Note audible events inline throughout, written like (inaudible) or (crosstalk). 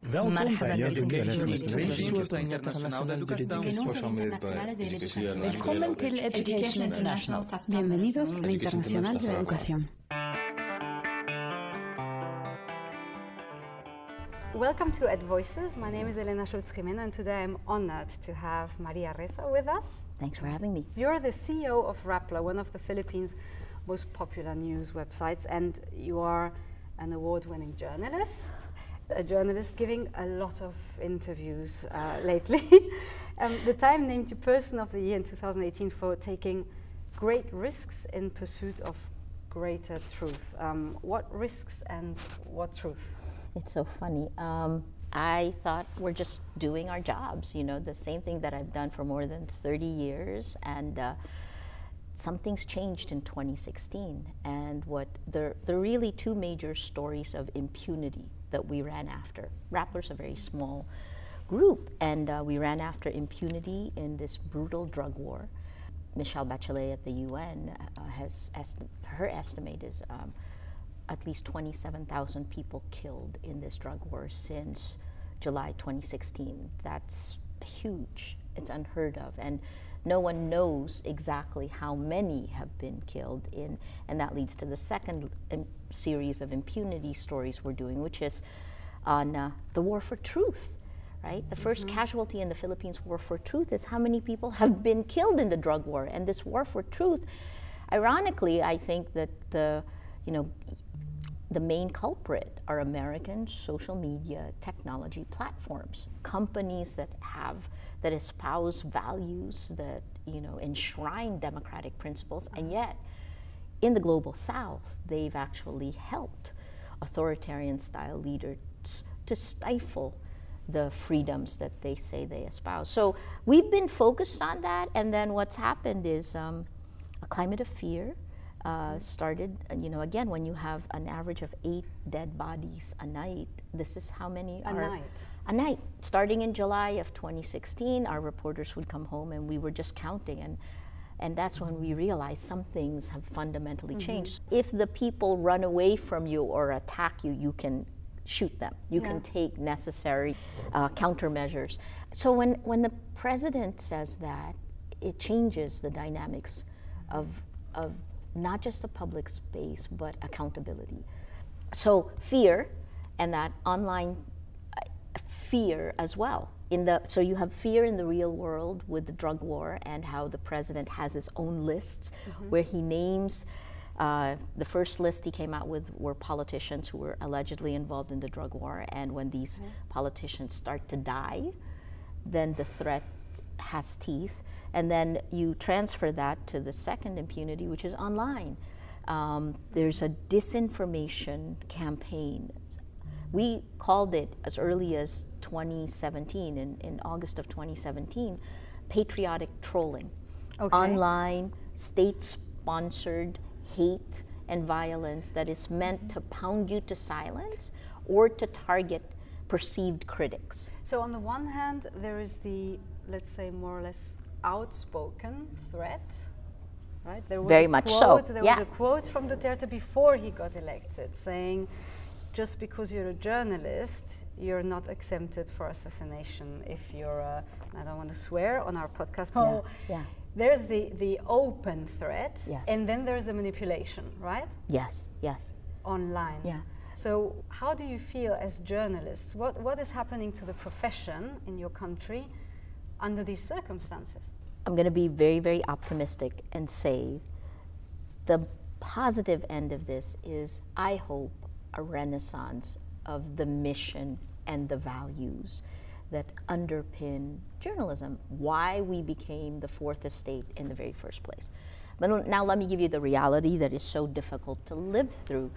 Welkom Marhaba bij. Education Internacional de Educación. Willkommen til Education International. Bienvenidos a la Internacional de la Educación. Welcome to Ed Voices. My name is Elena Schultz Jimeno, and today I'm honored to have Maria Ressa with us. Thanks for having me. You're the CEO of Rappler, one of the Philippines' most popular news websites, and you are an award winning journalist. A journalist giving a lot of interviews uh, lately. (laughs) um, the Time named you Person of the Year in 2018 for taking great risks in pursuit of greater truth. Um, what risks and what truth? It's so funny. Um, I thought we're just doing our jobs, you know, the same thing that I've done for more than 30 years. And uh, something's changed in 2016. And what there, there are really two major stories of impunity that we ran after. Rappler's a very small group, and uh, we ran after impunity in this brutal drug war. Michelle Bachelet at the UN uh, has esti- her estimate is um, at least 27,000 people killed in this drug war since July 2016. That's huge. It's unheard of, and no one knows exactly how many have been killed in, and that leads to the second um, series of impunity stories we're doing, which is on uh, the war for truth. Right, the 1st casualty in the Philippines war for truth is how many people have been killed in the drug war, and this war for truth. Ironically, I think that the, you know, the main culprit are American social media technology platforms, companies that have that espouse values that you know enshrine democratic principles, and yet in the global south, they've actually helped authoritarian style leaders to stifle the freedoms that they say they espouse. So we've been focused on that, and then what's happened is um, a climate of fear uh, started. You know, again, when you have an average of eight dead bodies a night, this is how many A are night. a night. Starting in July of 2016, our reporters would come home and we were just counting and and that's when we realize some things have fundamentally changed. If the people run away from you or attack you, you can shoot them. You can take necessary uh, countermeasures. So when when the president says that, it changes the dynamics of of not just a public space but accountability. So fear and that online uh, fear as well. In the so you have fear in the real world with the drug war and how the president has his own lists where he names. Uh, the first list he came out with were politicians who were allegedly involved in the drug war, and when these politicians start to die, then the threat has teeth. And then you transfer that to the second impunity, which is online. Um, there's a disinformation campaign. We called it as early as 2017, in, in August of 2017, patriotic trolling. Okay. Online, state sponsored hate and violence that is meant to pound you to silence or to target perceived critics. So on the one hand, there is the, let's say, more or less outspoken threat, right? There was Very a much so, There yeah. was a quote from Duterte before he got elected saying, just because you're a journalist, you're not exempted for assassination if you're a, I don't want to swear on our podcast, but oh, yeah. there's the, the open threat, Yes. and then there's the manipulation, right? Yes, yes. online. Yeah. So, how do you feel as journalists? What, what is happening to the profession in your country under these circumstances? I'm going to be very, very optimistic and say the positive end of this is, I hope, a renaissance of the mission and the values that underpin journalism, why we became the fourth estate in the very first place. But now let me give you the reality that is so difficult to live through.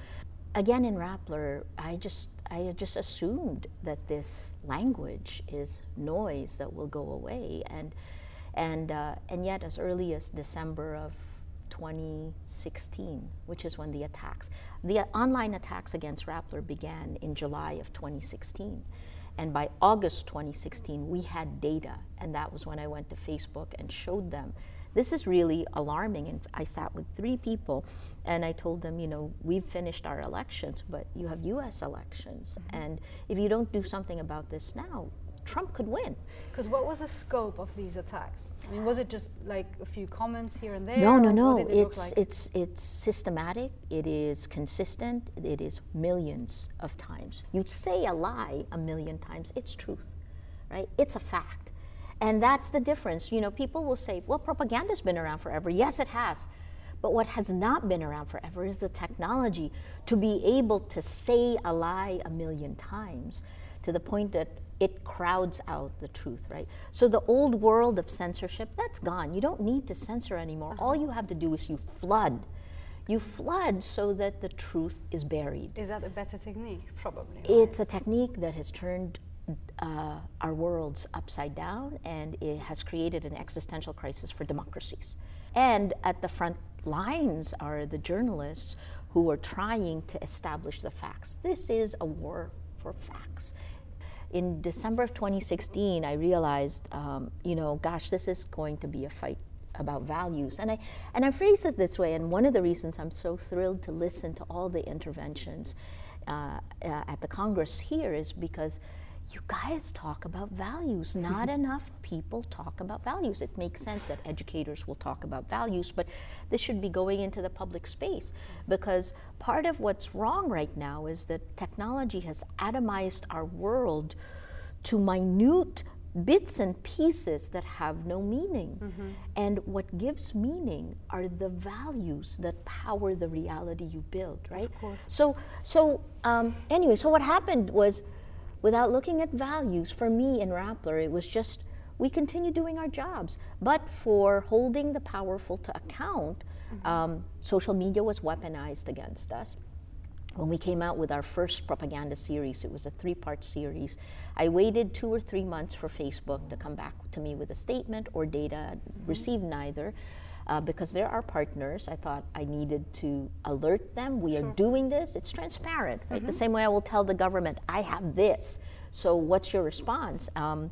Again, in Rappler, I just I just assumed that this language is noise that will go away, and and uh, and yet as early as December of 2016, which is when the attacks, the uh, online attacks against Rappler began in July of 2016. And by August 2016, we had data, and that was when I went to Facebook and showed them this is really alarming. And I sat with three people and I told them, you know, we've finished our elections, but you have US elections. Mm-hmm. And if you don't do something about this now, Trump could win. Because what was the scope of these attacks? I mean, was it just like a few comments here and there? No, no, no. It it's like? it's it's systematic. It is consistent. It is millions of times. You say a lie a million times. It's truth, right? It's a fact, and that's the difference. You know, people will say, "Well, propaganda's been around forever." Yes, it has. But what has not been around forever is the technology to be able to say a lie a million times to the point that it crowds out the truth, right? So the old world of censorship, that's gone. You don't need to censor anymore. All you have to do is you flood. You flood so that the truth is buried. Is that a better technique? Probably. Right? It's a technique that has turned uh, our worlds upside down and it has created an existential crisis for democracies. And at the front lines are the journalists who are trying to establish the facts. This is a war for facts in December of 2016, I realized, um, you know, gosh, this is going to be a fight about values. And I, and I phrase it this way, and one of the reasons I'm so thrilled to listen to all the interventions uh, uh, at the Congress here is because you guys talk about values. Not enough people talk about values. It makes sense that educators will talk about values, but this should be going into the public space because part of what's wrong right now is that technology has atomized our world to minute bits and pieces that have no meaning. Mm-hmm. And what gives meaning are the values that power the reality you build, right? So, so um, anyway, so what happened was without looking at values, for me in Rappler, it was just we continue doing our jobs. But for holding the powerful to account, mm-hmm. um, social media was weaponized against us. When we came out with our first propaganda series, it was a three part series. I waited two or three months for Facebook to come back to me with a statement or data, mm-hmm. received neither uh, because they're our partners. I thought I needed to alert them. We sure. are doing this. It's transparent, right? Mm-hmm. The same way I will tell the government, I have this. So what's your response? Um,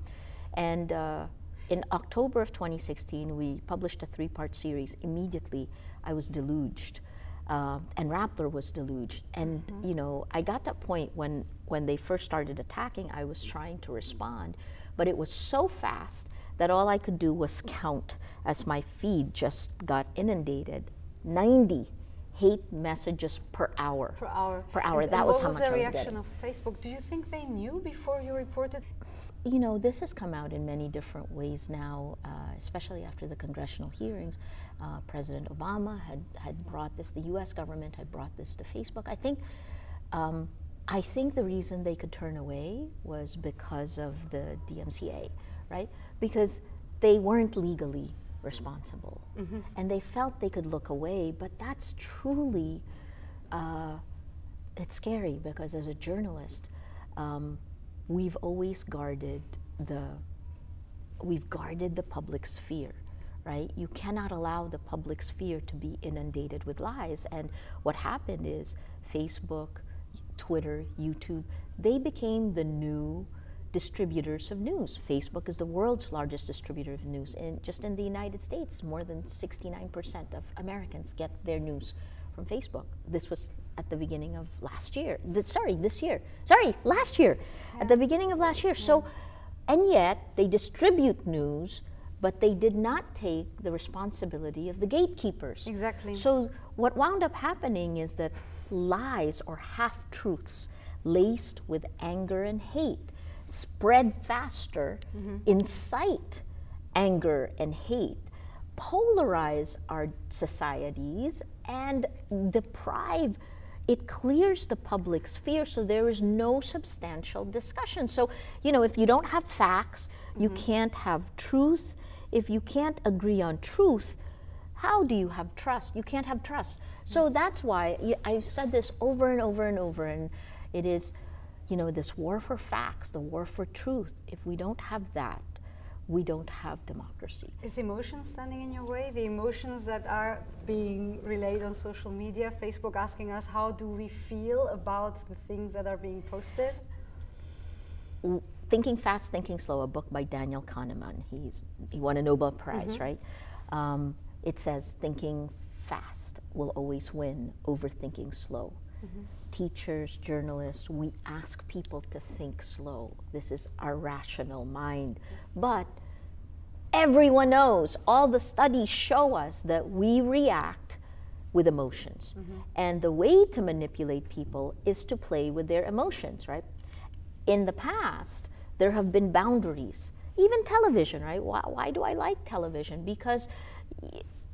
and uh, in October of 2016, we published a three-part series. Immediately, I was deluged. Uh, and Rappler was deluged. And mm-hmm. you know, I got that point when when they first started attacking, I was trying to respond, but it was so fast that all I could do was count as my feed just got inundated 90 hate messages per hour. Per hour. Per hour. And, that and was how much I was getting. What was the reaction of Facebook? Do you think they knew before you reported? You know, this has come out in many different ways now, uh, especially after the congressional hearings. Uh, President Obama had, had brought this, the US government had brought this to Facebook. I think, um, I think the reason they could turn away was because of the DMCA, right? Because they weren't legally responsible. Mm-hmm. And they felt they could look away, but that's truly, uh, it's scary because as a journalist, um, we've always guarded the, we've guarded the public sphere. Right? You cannot allow the public sphere to be inundated with lies. And what happened is Facebook, Twitter, YouTube, they became the new distributors of news. Facebook is the world's largest distributor of news. And just in the United States, more than 69% of Americans get their news from Facebook. This was at the beginning of last year. Th- sorry, this year. Sorry, last year. Yeah. At the beginning of last year. Yeah. So, and yet they distribute news, but they did not take the responsibility of the gatekeepers. Exactly. So, what wound up happening is that lies or half truths laced with anger and hate spread faster, mm-hmm. incite anger and hate, polarize our societies, and deprive. It clears the public sphere so there is no substantial discussion. So, you know, if you don't have facts, mm-hmm. you can't have truth. If you can't agree on truth, how do you have trust? You can't have trust. So yes. that's why I've said this over and over and over, and it is you know, this war for facts, the war for truth, if we don't have that, we don't have democracy. Is emotion standing in your way? The emotions that are being relayed on social media, Facebook asking us how do we feel about the things that are being posted? Thinking Fast, Thinking Slow, a book by Daniel Kahneman. He's he won a Nobel Prize, mm-hmm. right? Um, it says thinking fast will always win over thinking slow. Mm-hmm. Teachers, journalists, we ask people to think slow. This is our rational mind. But everyone knows, all the studies show us that we react with emotions. Mm-hmm. And the way to manipulate people is to play with their emotions, right? In the past, there have been boundaries. Even television, right? Why, why do I like television? Because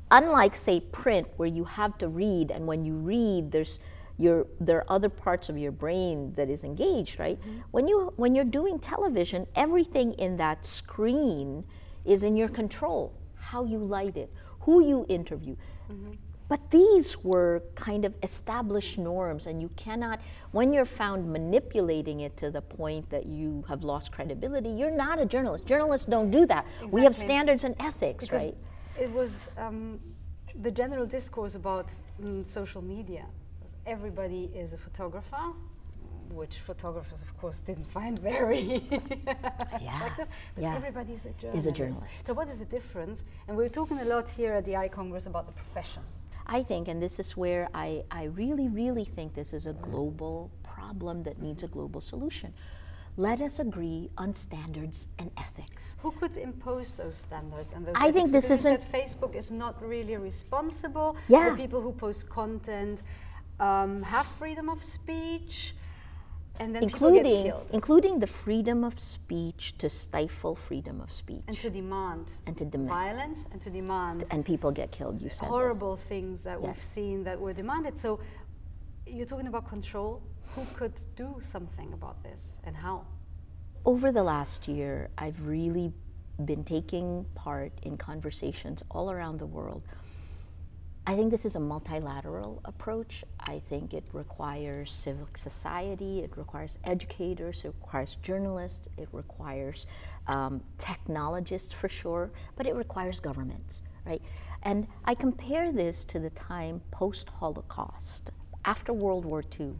unlike, say, print, where you have to read, and when you read, there's your, there are other parts of your brain that is engaged, right? Mm-hmm. When, you, when you're doing television, everything in that screen is in your control. How you light it, who you interview. Mm-hmm. But these were kind of established norms, and you cannot, when you're found manipulating it to the point that you have lost credibility, you're not a journalist. Journalists don't do that. Exactly. We have standards and ethics, because right? It was um, the general discourse about mm, social media. Everybody is a photographer, which photographers, of course, didn't find very (laughs) yeah. attractive. But yeah. everybody is a journalist. Is a journalist. So, what is the difference? And we're talking a lot here at the I Congress about the profession. I think, and this is where I, I really, really think this is a global problem that needs a global solution. Let us agree on standards and ethics. Who could impose those standards and those? I think this isn't. Facebook is not really responsible. Yeah. The people who post content um, have freedom of speech and then including including the freedom of speech to stifle freedom of speech. And to demand and to demand. violence and to demand and people get killed you said. horrible this. things that yes. we've seen that were demanded. So you're talking about control. Who could do something about this and how? Over the last year i've really been taking part in conversations all around the world I think this is a multilateral approach. I think it requires civil society, it requires educators, it requires journalists, it requires um, technologists for sure, but it requires governments, right? And I compare this to the time post Holocaust, after World War II,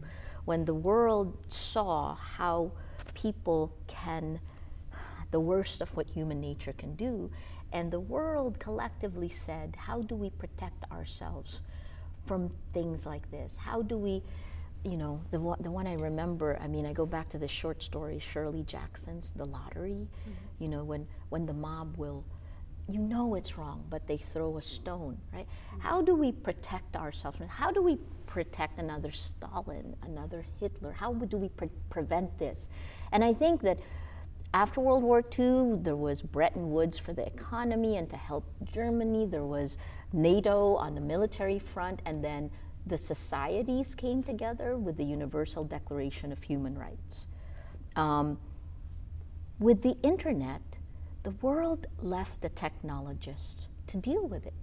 when the world saw how people can, the worst of what human nature can do, and the world collectively said, how do we protect ourselves from things like this? How do we, you know, the, one, the one I remember, I mean, I go back to the short story, Shirley Jackson's The Lottery, mm-hmm. you know, when, when the mob will, you know it's wrong, but they throw a stone, right? Mm-hmm. How do we protect ourselves? How do we protect another Stalin, another Hitler? How do we pre- prevent this? And I think that after World War II, there was Bretton Woods for the economy and to help Germany. There was NATO on the military front, and then the societies came together with the Universal Declaration of Human Rights. Um, with the internet, the world left the technologists to deal with it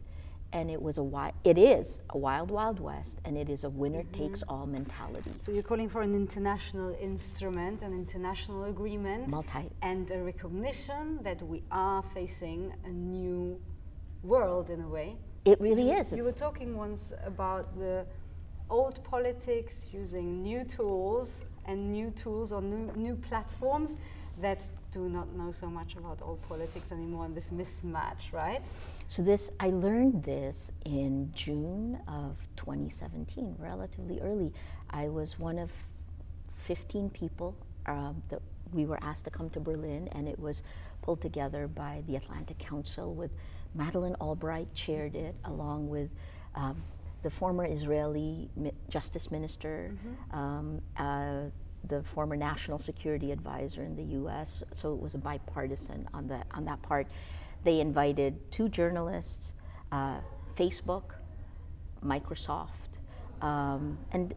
and it was a wild, it is a wild, wild west, and it is a winner mm-hmm. takes all mentality. So you're calling for an international instrument, an international agreement, multi, and a recognition that we are facing a new world in a way. It really you, is. You were talking once about the old politics using new tools and new tools or new, new platforms that do not know so much about old politics anymore and this mismatch, right? So this, I learned this in June of 2017, relatively early. I was one of 15 people um, that we were asked to come to Berlin, and it was pulled together by the Atlantic Council with Madeleine Albright chaired it, along with um, the former Israeli mi- Justice Minister, mm-hmm. um, uh, the former National Security Advisor in the U.S. So it was a bipartisan on that on that part. They invited two journalists, uh, Facebook, Microsoft, um, and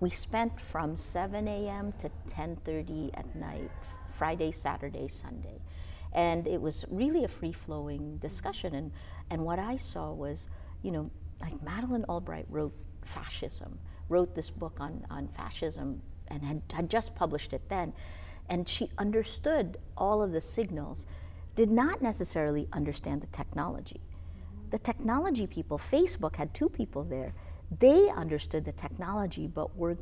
we spent from 7 a.m. to 10:30 at night, Friday, Saturday, Sunday, and it was really a free-flowing discussion. And and what I saw was, you know, like Madeleine Albright wrote fascism, wrote this book on on fascism, and had, had just published it then, and she understood all of the signals did not necessarily understand the technology. The technology people, Facebook had two people there. They understood the technology, but were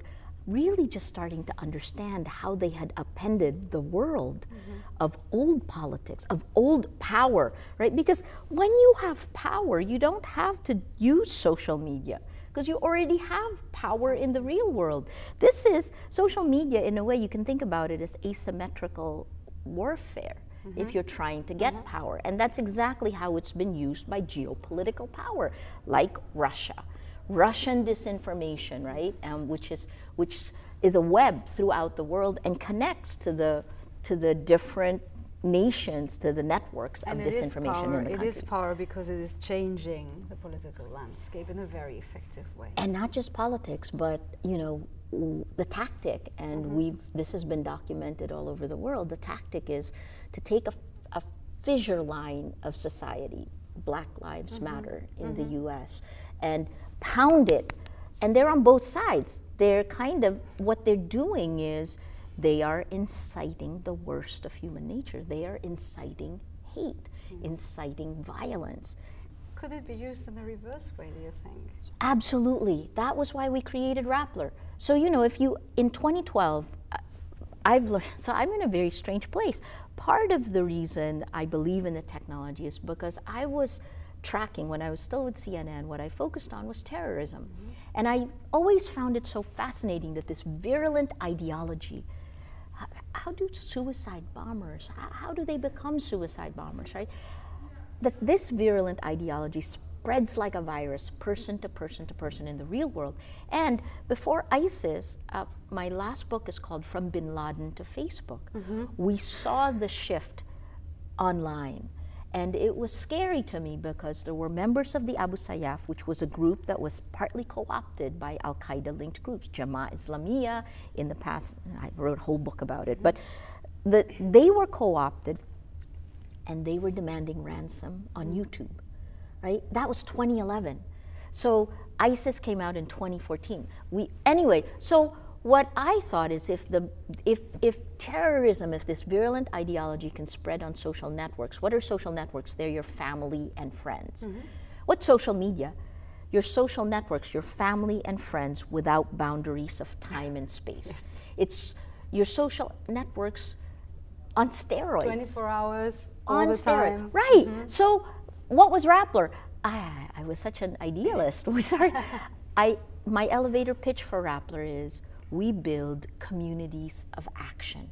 really just starting to understand how they had appended the world mm-hmm. of old politics, of old power, right? Because when you have power, you don't have to use social media because you already have power in the real world. This is social media, in a way, you can think about it as asymmetrical warfare. Mm-hmm. If you're trying to get mm-hmm. power. And that's exactly how it's been used by geopolitical power, like Russia. Russian disinformation, right? Um, which is which is a web throughout the world and connects to the to the different nations, to the networks and of disinformation in the country. It is power because it is changing the political landscape in a very effective way. And not just politics, but you know the tactic, and mm-hmm. we've this has been documented all over the world. The tactic is to take a, a fissure line of society, Black Lives mm-hmm. Matter in mm-hmm. the U.S., and pound it. And they're on both sides. They're kind of, what they're doing is they are inciting the worst of human nature. They are inciting hate, mm. inciting violence. Could it be used in the reverse way, do you think? Absolutely. That was why we created Rappler. So, you know, if you, in 2012, I've learned, so I'm in a very strange place. Part of the reason I believe in the technology is because I was tracking when I was still with CNN, what I focused on was terrorism. Mm-hmm. And I always found it so fascinating that this virulent ideology how, how do suicide bombers, how, how do they become suicide bombers, right? That this virulent ideology spreads like a virus, person to person to person in the real world. And before ISIS, uh, my last book is called From Bin Laden to Facebook. Mm-hmm. We saw the shift online. And it was scary to me because there were members of the Abu Sayyaf, which was a group that was partly co opted by Al Qaeda linked groups, Jemaah Islamiyah. In the past, I wrote a whole book about it, but the, they were co opted and they were demanding ransom on YouTube, right? That was 2011. So ISIS came out in 2014. We, anyway, so what I thought is if the if if terrorism, if this virulent ideology can spread on social networks, what are social networks? They're your family and friends. Mm-hmm. What's social media? Your social networks, your family and friends without boundaries of time and space. Yes. It's your social networks on steroids. 24 hours all the steroids. time. Right. Mm-hmm. So what was Rappler? I, I was such an idealist. (laughs) We started, (laughs) I my elevator pitch for Rappler is we build communities of action.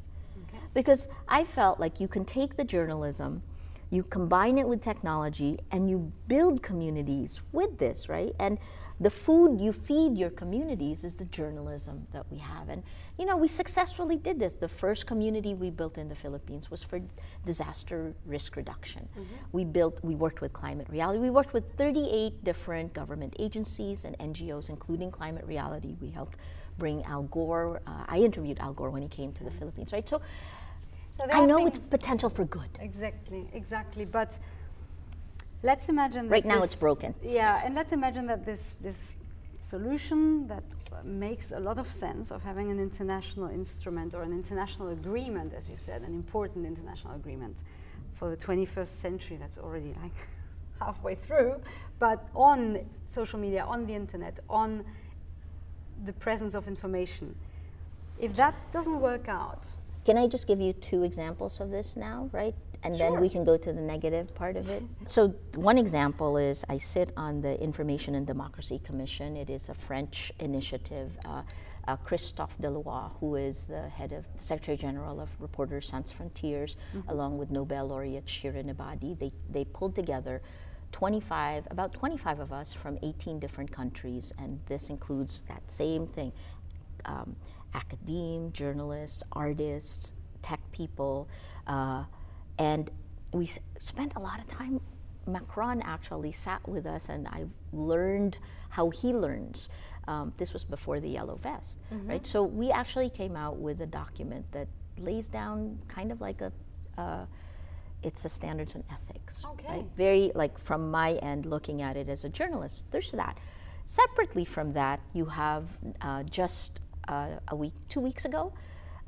Okay. Because I felt like you can take the journalism, you combine it with technology, and you build communities with this, right? And the food you feed your communities is the journalism that we have. And, you know, we successfully did this. The first community we built in the Philippines was for disaster risk reduction. Mm-hmm. We built, we worked with Climate Reality. We worked with 38 different government agencies and NGOs, including Climate Reality. We helped bring Al Gore. Uh, I interviewed Al Gore when he came to the Philippines, right? So, so I know it's potential for good. Exactly, exactly. But let's imagine right now this, it's broken. Yeah, and let's imagine that this this solution that makes a lot of sense of having an international instrument or an international agreement, as you said, an important international agreement for the 21st century. That's already like (laughs) halfway through, but on social media, on the internet, on the presence of information. If that doesn't work out. Can I just give you two examples of this now, right? And sure. then we can go to the negative part of it. So, one example is I sit on the Information and Democracy Commission. It is a French initiative. Uh, uh, Christophe Deloire, who is the head of Secretary General of Reporters Sans Frontiers, mm-hmm. along with Nobel laureate Shirin Ebadi, they, they pulled together 25, about 25 of us from 18 different countries, and this includes that same thing um, academe, journalists, artists, tech people, uh, and we s- spent a lot of time. Macron actually sat with us, and I learned how he learns. Um, this was before the yellow vest, mm-hmm. right? So we actually came out with a document that lays down kind of like a, uh, it's the standards and ethics. Okay. Right? Very like from my end, looking at it as a journalist, there's that. Separately from that, you have uh, just uh, a week, two weeks ago,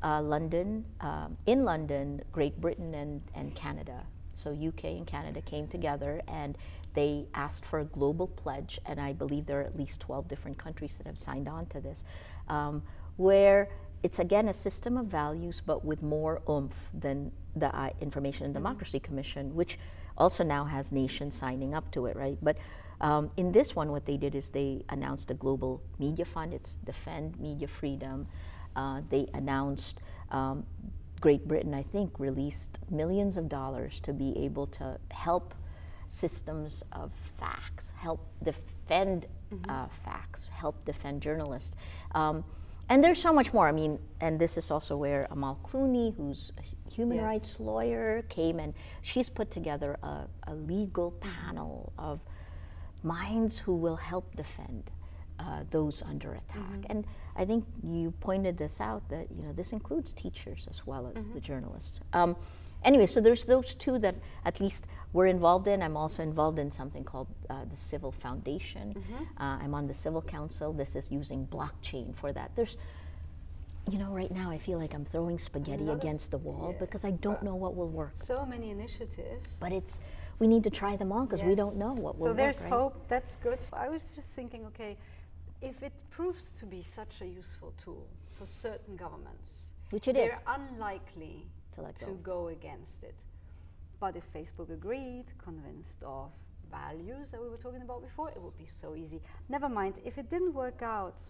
uh, London, um, in London, Great Britain and, and Canada. So UK and Canada came together and they asked for a global pledge, and I believe there are at least 12 different countries that have signed on to this, um, where it's again a system of values, but with more oomph than the uh, Information and mm-hmm. Democracy. Commission, which also now has nations signing up to it, right? But um, in this one, what they did is they announced a global media fund. It's Defend Media Freedom. Uh, they announced um, Great Britain, I think, released millions of dollars to be able to help systems of facts, help defend mm-hmm. uh, facts, help defend journalists. Um, and there's so much more. I mean, and this is also where Amal Clooney, who's a human yes. rights lawyer, came and she's put together a, a legal panel of minds who will help defend uh, those under attack. Mm-hmm. And I think you pointed this out that you know this includes teachers as well as mm-hmm. the journalists. Um, anyway, so there's those two that at least we're involved in. I'm also involved in something called uh, the Civil Foundation. Mm-hmm. Uh, I'm on the Civil Council. This is using blockchain for that. There's you know, right now I feel like I'm throwing spaghetti against the wall yeah. because I don't know what will work. So many initiatives. But it's we need to try them all because yes. we don't know what will work. So there's right? hope. That's good. I was just thinking, okay, if it proves to be such a useful tool for certain governments, which it they're is. unlikely to, to go. go against it. But if Facebook agreed, convinced of values that we were talking about before, it would be so easy. Never mind, if it didn't work out,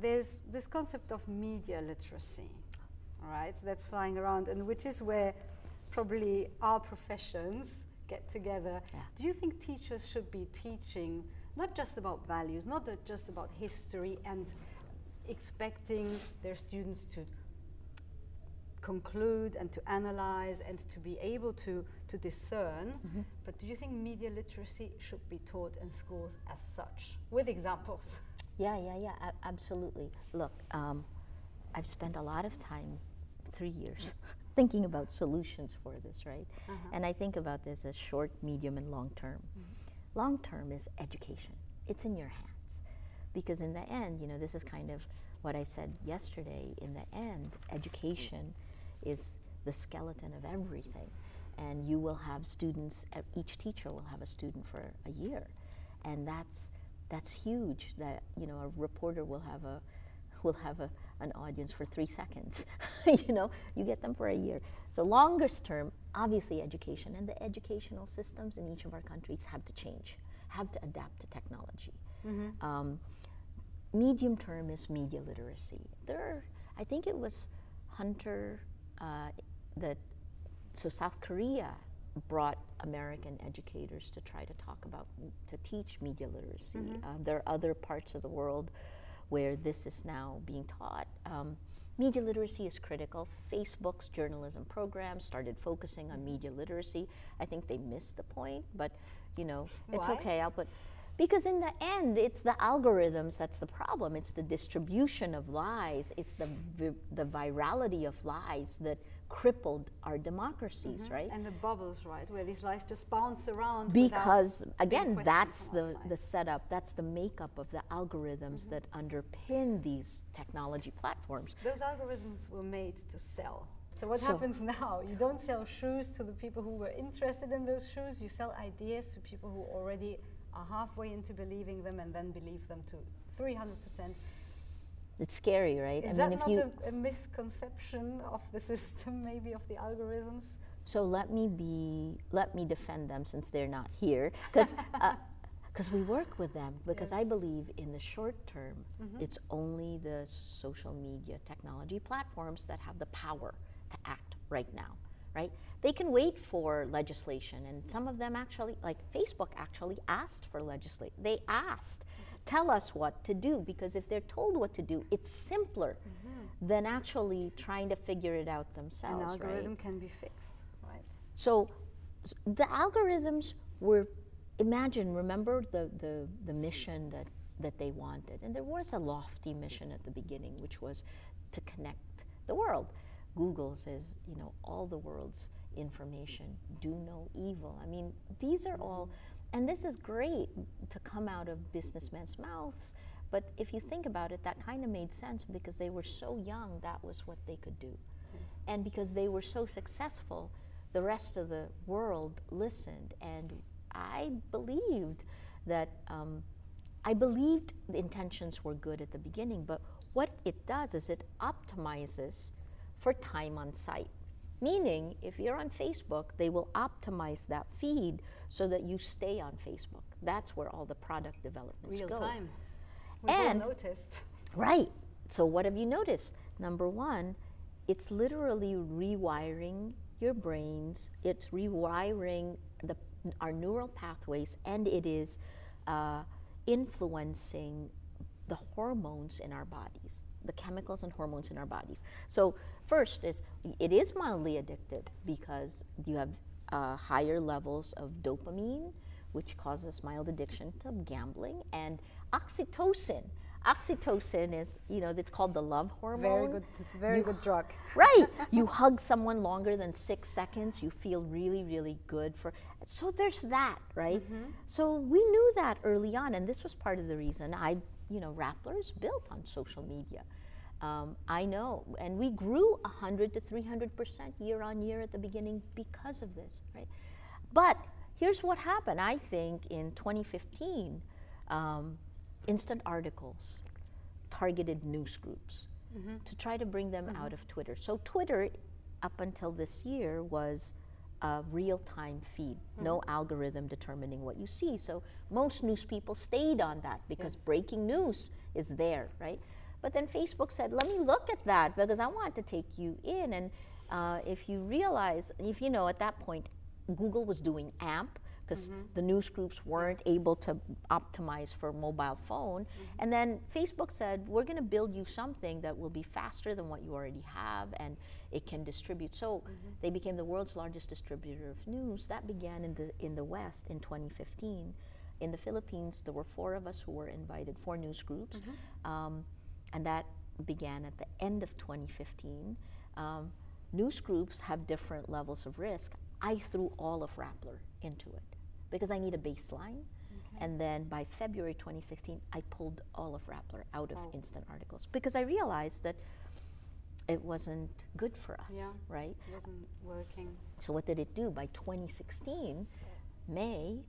there's this concept of media literacy, right? That's flying around, and which is where probably our professions get together. Yeah. Do you think teachers should be teaching not just about values, not just about history and expecting their students to conclude and to analyze and to be able to, to discern. Mm-hmm. But do you think media literacy should be taught in schools as such, with examples? Yeah, yeah, yeah, a- absolutely. Look, um, I've spent a lot of time, three years, (laughs) thinking about solutions for this, right? Uh-huh. And I think about this as short, medium, and long term. Mm-hmm. Long term is education, it's in your hands. Because in the end, you know, this is kind of what I said yesterday. In the end, education is the skeleton of everything. And you will have students, each teacher will have a student for a year. And that's, that's huge that, you know, a reporter will have a, will have a, an audience for three seconds. (laughs) you know, you get them for a year. So longest term, obviously education, and the educational systems in each of our countries have to change, have to adapt to technology. Mm-hmm. Um, medium term is media literacy. There, are, I think it was Hunter uh, that, so South Korea brought American educators to try to talk about, to teach media literacy. Mm-hmm. Uh, there are other parts of the world where this is now being taught. Um, media literacy is critical. Facebook's journalism program started focusing on media literacy. I think they missed the point, but you know, it's Why? okay. I'll put because in the end, it's the algorithms that's the problem. It's the distribution of lies. It's the vi- the virality of lies that crippled our democracies, mm-hmm. right? And the bubbles, right, where these lies just bounce around. Because again, that's the the setup. That's the makeup of the algorithms mm-hmm. that underpin these technology platforms. Those algorithms were made to sell. So what so happens (laughs) now? You don't sell shoes to the people who were interested in those shoes. You sell ideas to people who already are halfway into believing them and then believe them to 300%. It's scary, right? Is I that not a, a, misconception of the (laughs) system, maybe of the algorithms? So let me be, let me defend them since they're not here, because because (laughs) uh, we work with them. Because yes. I believe in the short term, mm-hmm. it's only the social media technology platforms that have the power to act right now right? They can wait for legislation, and some of them actually, like Facebook, actually asked for legislation. They asked, tell us what to do, because if they're told what to do, it's simpler mm-hmm. than actually trying to figure it out themselves. An algorithm right? can be fixed, right? So, the algorithms were, imagine, remember the, the, the mission that, that they wanted, and there was a lofty mission at the beginning, which was to connect the world. Google says, you know, all the world's information, do no evil. I mean, these are all, and this is great to come out of businessmen's mouths, but if you think about it, that kind of made sense because they were so young, that was what they could do. And because they were so successful, the rest of the world listened. And I believed that, um, I believed the intentions were good at the beginning, but what it does is it optimizes for time on site. Meaning, if you're on Facebook, they will optimize that feed so that you stay on Facebook. That's where all the product developments Real go. time. We've And- all noticed. Right. So, what have you noticed? Number one, it's literally rewiring your brains, it's rewiring the, our neural pathways, and it is uh, influencing the hormones in our bodies, the chemicals and hormones in our bodies. So, first is it is mildly addictive because you have uh, higher levels of dopamine, which causes mild addiction to gambling, and oxytocin. Oxytocin is, you know, it's called the love hormone. Very good, very You- good drug. (laughs) Right. (laughs) You hug someone longer than six seconds, you feel really, really good for. So there's that, right? So we knew that early on, and this was part of the reason I, you know, Rappler is built on social media. Um, I know, and we grew 100 to 300 percent year on year at the beginning because of this, right? But here's what happened. I think in 2015, um, instant articles targeted news groups to try to bring them out of Twitter. So Twitter, up until this year, was a real-time feed, no algorithm determining what you see. So most news people stayed on that because breaking news is there, right? But then Facebook said, "Let me look at that because I want to take you in." And uh, if you realize, if you know, at that point, Google was doing AMP because the news groups weren't able to optimize for mobile phone. And then Facebook said, we're going to build you something that will be faster than what you already have and it can distribute. So they became the world's largest distributor of news. That began in the, in the West in 2015. In the Philippines, there were four of us who were invited, four news groups. Um, and that began at the end of 2015. Um, news groups have different levels of risk. I threw all of Rappler into it because I need a baseline. And then by February 2016, I pulled all of Rappler out of Wow. instant articles because I realized that it wasn't good for us, Yeah. right? It wasn't working. So what did it do? By 2016, May,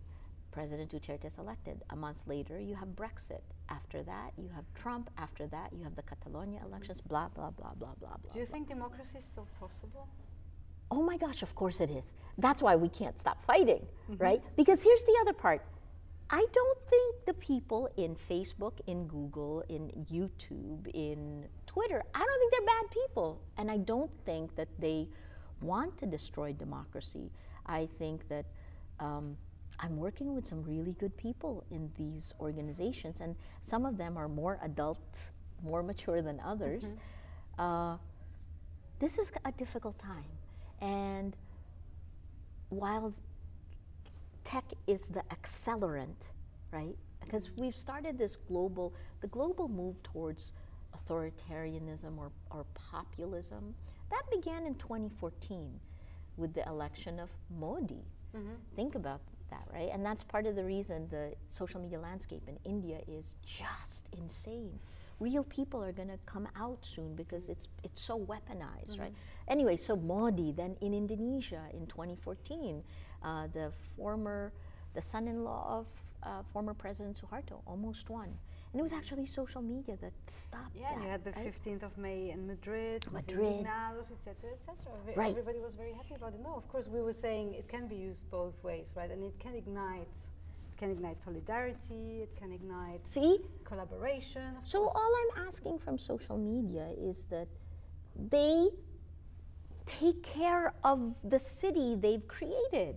President Duterte is elected. A month later, you have Brexit. After that, you have Trump. After that, you have the Catalonia elections. Blah blah blah blah blah blah. Do you blah. think democracy is still possible? Oh my gosh, of course it is. That's why we can't stop fighting, right? Because here's the other part. I don't think the people in Facebook, in Google, in YouTube, in Twitter, I don't think they're bad people. And I don't think that they want to destroy democracy. I think that um, I'm working with some really good people in these organizations, and some of them are more adult, more mature than others. Uh, this is a difficult time. And while tech is the accelerant, right? Because mm-hmm. we've started this global, the global move towards authoritarianism or, or populism, that began in 2014 with the election of Modi. Mm-hmm. Think about that, right? And that's part of the reason the social media landscape in India is just insane. Real people are going to come out soon because it's it's so weaponized, right? Anyway, so Modi then in Indonesia in 2014, uh, the former, the son-in-law of uh, former President Suharto almost won, and it was actually social media that stopped. Yeah, and you had the right? 15th of May in Madrid, Madrid. Indignados, etc., etc. Right. Everybody was very happy about it. No, of course, we were saying it can be used both ways, right? And it can ignite, it can ignite solidarity, it can ignite See, collaboration. So course. all I'm asking from social media is that they take care of the city they've created.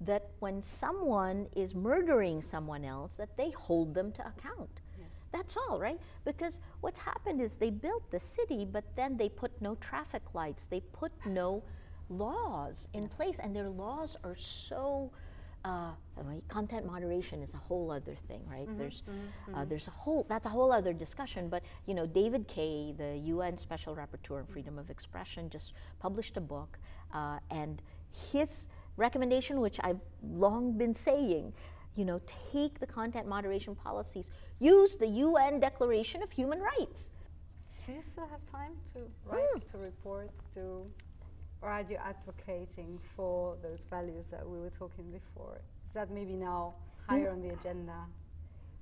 That when someone is murdering someone else, that they hold them to account. Yes. That's all, right? Because what's happened is they built the city, but then they put no traffic lights, they put no laws in place, and their laws are so. Uh, I mean, content moderation is a whole other thing, right? There's, Uh, there's a whole. That's a whole other discussion. But you know, David Kaye, the UN Special Rapporteur on Freedom of Expression, just published a book, uh, and his recommendation, which I've long been saying, you know, take the content moderation policies, use the UN Declaration of Human Rights. Do you still have time to write, to report, to, or are you advocating for those values that we were talking before? Is that maybe now higher on the agenda?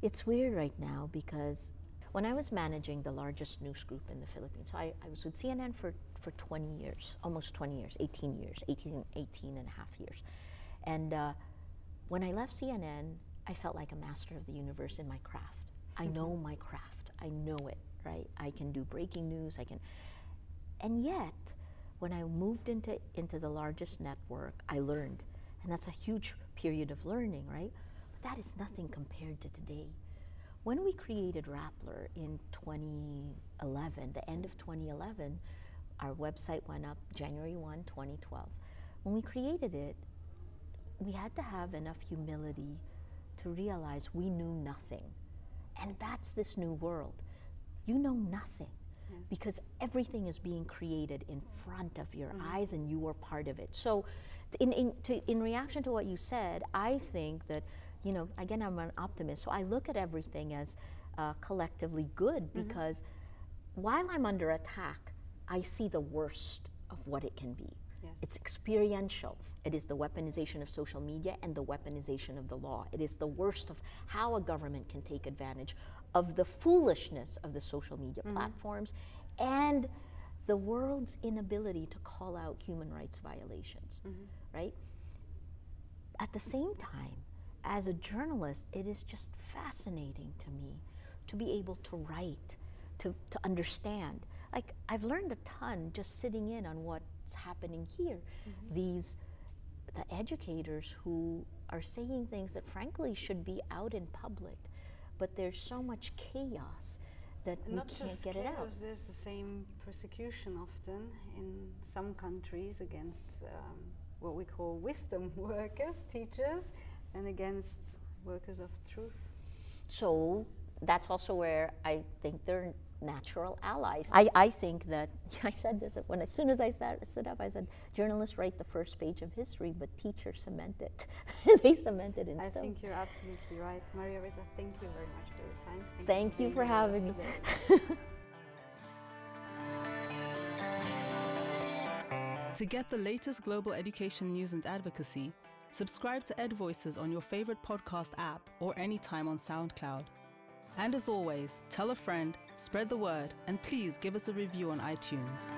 It's weird right now because when I was managing the largest news group in the Philippines, so I, I was with CNN for, for 20 years, almost 20 years, 18 years, 18, 18 and a half years. And uh, when I left CNN, I felt like a master of the universe in my craft. I know mm-hmm. my craft. I know it, right? I can do breaking news. I can, and yet, when I moved into into the largest network, I learned, and that's a huge period of learning, right? But that is nothing compared to today. When we created Rappler in 2011, the end of 2011, our website went up January 1, 2012. When we created it, we had to have enough humility to realize we knew nothing. And that's this new world. You know nothing yes. because everything is being created in front of your mm-hmm. eyes and you are part of it. So, in, in, to, in reaction to what you said, I think that, you know, again, I'm an optimist, so I look at everything as uh, collectively good mm-hmm. because while I'm under attack, I see the worst of what it can be. Yes. It's experiential. It is the weaponization of social media and the weaponization of the law. It is the worst of how a government can take advantage of the foolishness of the social media mm-hmm. platforms and the world's inability to call out human rights violations, mm-hmm. right? At the same time, as a journalist, it is just fascinating to me to be able to write, to, to understand. Like, I've learned a ton just sitting in on what's happening here. Mm-hmm. These the educators who are saying things that frankly should be out in public, but there's so much chaos that we Not can't get chaos, it out. There's the same persecution often in some countries against um, what we call wisdom (laughs) workers, teachers, and against workers of truth. So that's also where I think they're natural allies. I, I think that, (laughs) I said this when as soon as I sat, stood up, I said, journalists write the first page of history, but teachers cement it. (laughs) they cement it in I stone. I think you're absolutely right. Maria Ressa, thank you very much for your time. Thank, thank you, you for having me. (laughs) to get the latest global education news and advocacy, subscribe to Ed Voices on your favorite podcast app or anytime on SoundCloud. And as always, tell a friend, spread the word, and please give us a review on iTunes.